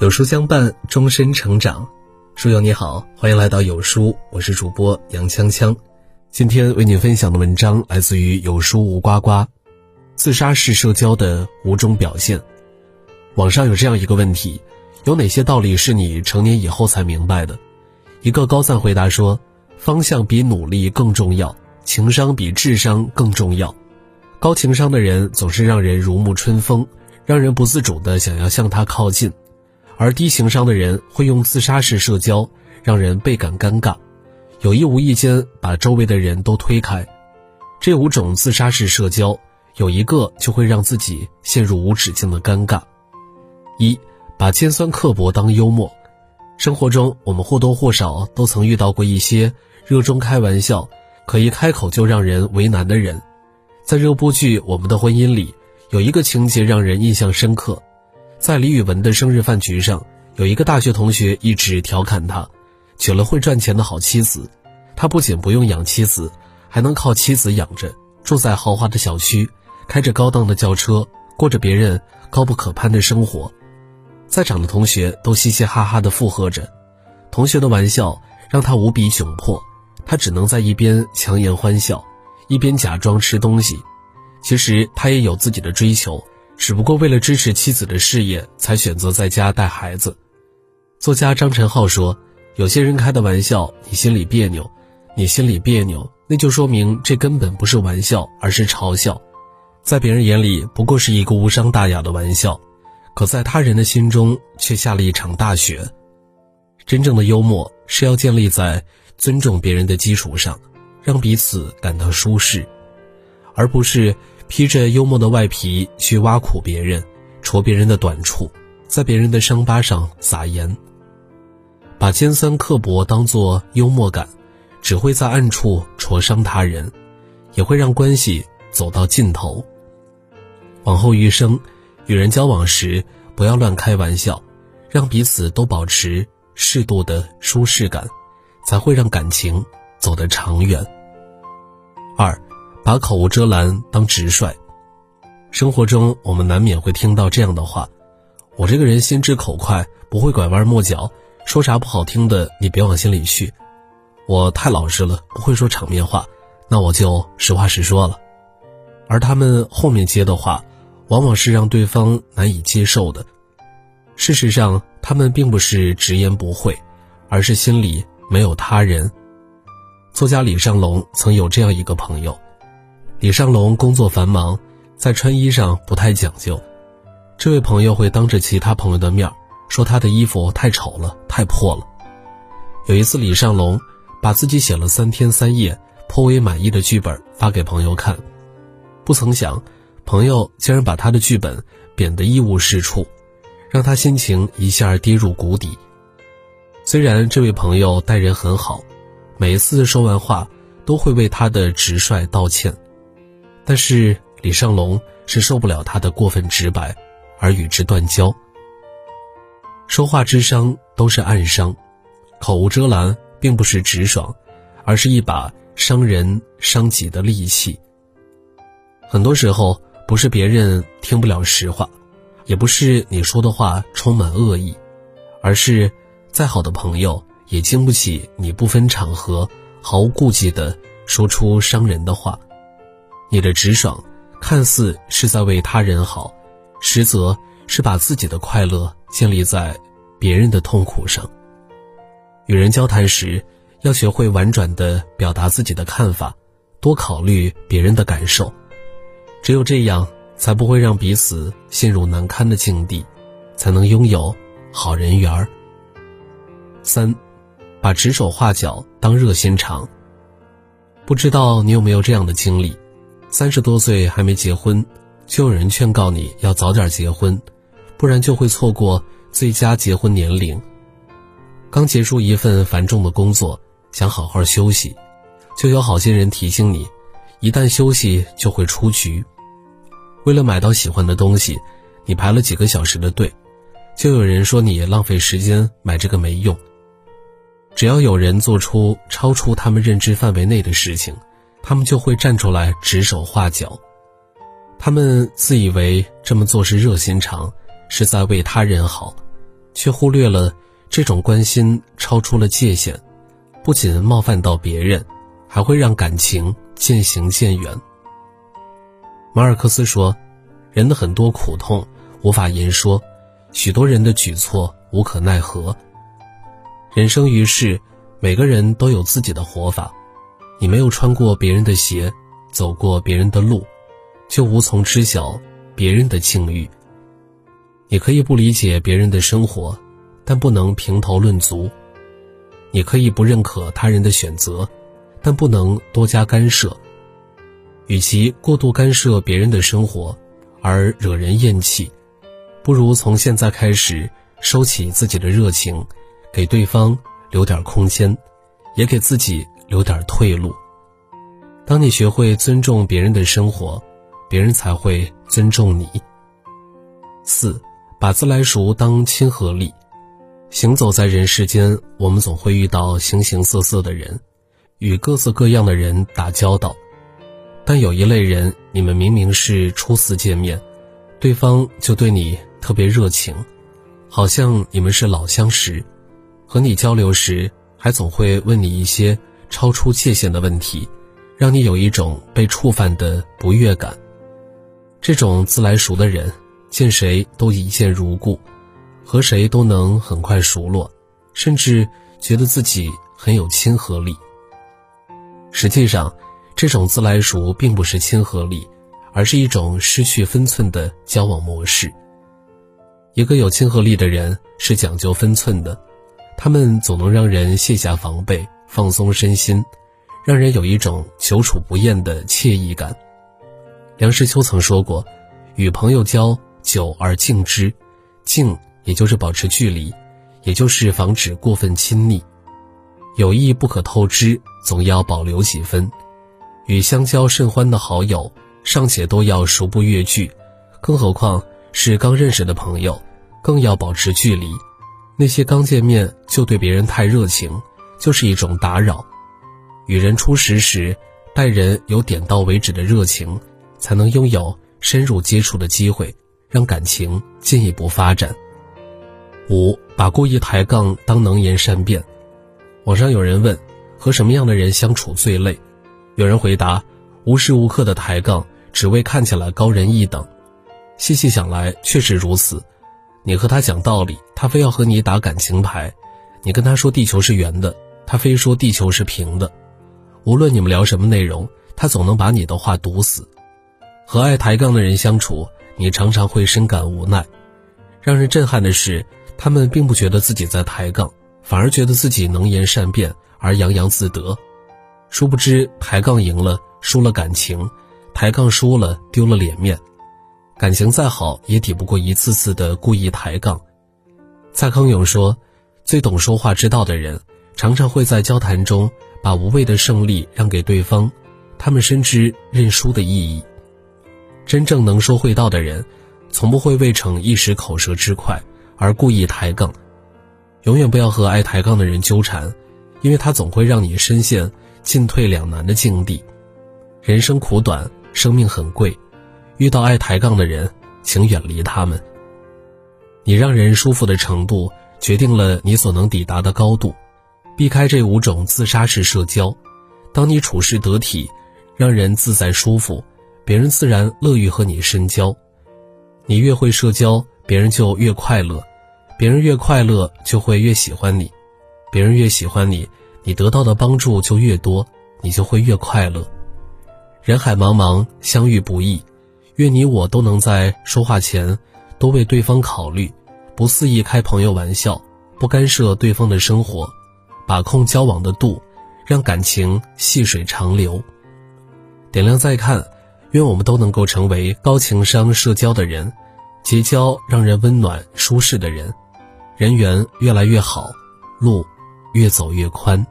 有书相伴，终身成长。书友你好，欢迎来到有书，我是主播杨锵锵。今天为你分享的文章来自于有书吴呱呱，自杀式社交的五种表现。网上有这样一个问题：有哪些道理是你成年以后才明白的？一个高赞回答说：方向比努力更重要，情商比智商更重要。高情商的人总是让人如沐春风，让人不自主的想要向他靠近。而低情商的人会用自杀式社交，让人倍感尴尬，有意无意间把周围的人都推开。这五种自杀式社交，有一个就会让自己陷入无止境的尴尬。一，把尖酸刻薄当幽默。生活中，我们或多或少都曾遇到过一些热衷开玩笑，可一开口就让人为难的人。在热播剧《我们的婚姻》里，有一个情节让人印象深刻。在李宇文的生日饭局上，有一个大学同学一直调侃他，娶了会赚钱的好妻子，他不仅不用养妻子，还能靠妻子养着，住在豪华的小区，开着高档的轿车，过着别人高不可攀的生活。在场的同学都嘻嘻哈哈地附和着，同学的玩笑让他无比窘迫，他只能在一边强颜欢笑，一边假装吃东西。其实他也有自己的追求。只不过为了支持妻子的事业，才选择在家带孩子。作家张晨浩说：“有些人开的玩笑，你心里别扭，你心里别扭，那就说明这根本不是玩笑，而是嘲笑。在别人眼里不过是一个无伤大雅的玩笑，可在他人的心中却下了一场大雪。真正的幽默是要建立在尊重别人的基础上，让彼此感到舒适，而不是。”披着幽默的外皮去挖苦别人，戳别人的短处，在别人的伤疤上撒盐，把尖酸刻薄当作幽默感，只会在暗处戳伤他人，也会让关系走到尽头。往后余生，与人交往时不要乱开玩笑，让彼此都保持适度的舒适感，才会让感情走得长远。二。把口无遮拦当直率，生活中我们难免会听到这样的话：“我这个人心直口快，不会拐弯抹角，说啥不好听的你别往心里去。我太老实了，不会说场面话，那我就实话实说了。”而他们后面接的话，往往是让对方难以接受的。事实上，他们并不是直言不讳，而是心里没有他人。作家李尚龙曾有这样一个朋友。李尚龙工作繁忙，在穿衣上不太讲究。这位朋友会当着其他朋友的面说他的衣服太丑了、太破了。有一次，李尚龙把自己写了三天三夜、颇为满意的剧本发给朋友看，不曾想，朋友竟然把他的剧本贬得一无是处，让他心情一下跌入谷底。虽然这位朋友待人很好，每一次说完话都会为他的直率道歉。但是李尚龙是受不了他的过分直白，而与之断交。说话之伤都是暗伤，口无遮拦并不是直爽，而是一把伤人伤己的利器。很多时候不是别人听不了实话，也不是你说的话充满恶意，而是再好的朋友也经不起你不分场合、毫无顾忌的说出伤人的话。你的直爽，看似是在为他人好，实则是把自己的快乐建立在别人的痛苦上。与人交谈时，要学会婉转地表达自己的看法，多考虑别人的感受，只有这样，才不会让彼此陷入难堪的境地，才能拥有好人缘儿。三，把指手画脚当热心肠。不知道你有没有这样的经历？三十多岁还没结婚，就有人劝告你要早点结婚，不然就会错过最佳结婚年龄。刚结束一份繁重的工作，想好好休息，就有好心人提醒你，一旦休息就会出局。为了买到喜欢的东西，你排了几个小时的队，就有人说你浪费时间买这个没用。只要有人做出超出他们认知范围内的事情。他们就会站出来指手画脚，他们自以为这么做是热心肠，是在为他人好，却忽略了这种关心超出了界限，不仅冒犯到别人，还会让感情渐行渐远。马尔克斯说：“人的很多苦痛无法言说，许多人的举措无可奈何。人生于世，每个人都有自己的活法。你没有穿过别人的鞋，走过别人的路。”就无从知晓别人的境遇。你可以不理解别人的生活，但不能评头论足；你可以不认可他人的选择，但不能多加干涉。与其过度干涉别人的生活而惹人厌弃，不如从现在开始收起自己的热情，给对方留点空间，也给自己留点退路。当你学会尊重别人的生活。别人才会尊重你。四，把自来熟当亲和力。行走在人世间，我们总会遇到形形色色的人，与各色各样的人打交道。但有一类人，你们明明是初次见面，对方就对你特别热情，好像你们是老相识。和你交流时，还总会问你一些超出界限的问题，让你有一种被触犯的不悦感。这种自来熟的人，见谁都一见如故，和谁都能很快熟络，甚至觉得自己很有亲和力。实际上，这种自来熟并不是亲和力，而是一种失去分寸的交往模式。一个有亲和力的人是讲究分寸的，他们总能让人卸下防备，放松身心，让人有一种久处不厌的惬意感。梁实秋曾说过：“与朋友交，久而敬之，敬也就是保持距离，也就是防止过分亲密。友谊不可透支，总要保留几分。与相交甚欢的好友，尚且都要熟不越距，更何况是刚认识的朋友，更要保持距离。那些刚见面就对别人太热情，就是一种打扰。与人初识时，待人有点到为止的热情。”才能拥有深入接触的机会，让感情进一步发展。五，把故意抬杠当能言善辩。网上有人问，和什么样的人相处最累？有人回答，无时无刻的抬杠，只为看起来高人一等。细细想来，确实如此。你和他讲道理，他非要和你打感情牌；你跟他说地球是圆的，他非说地球是平的。无论你们聊什么内容，他总能把你的话堵死。和爱抬杠的人相处，你常常会深感无奈。让人震撼的是，他们并不觉得自己在抬杠，反而觉得自己能言善辩而洋洋自得。殊不知，抬杠赢了，输了感情；抬杠输了，丢了脸面。感情再好，也抵不过一次次的故意抬杠。蔡康永说：“最懂说话之道的人，常常会在交谈中把无谓的胜利让给对方，他们深知认输的意义。”真正能说会道的人，从不会为逞一时口舌之快而故意抬杠。永远不要和爱抬杠的人纠缠，因为他总会让你深陷进退两难的境地。人生苦短，生命很贵，遇到爱抬杠的人，请远离他们。你让人舒服的程度，决定了你所能抵达的高度。避开这五种自杀式社交，当你处事得体，让人自在舒服。别人自然乐于和你深交，你越会社交，别人就越快乐，别人越快乐就会越喜欢你，别人越喜欢你，你得到的帮助就越多，你就会越快乐。人海茫茫，相遇不易，愿你我都能在说话前多为对方考虑，不肆意开朋友玩笑，不干涉对方的生活，把控交往的度，让感情细水长流。点亮再看。愿我们都能够成为高情商社交的人，结交让人温暖舒适的人，人缘越来越好，路越走越宽。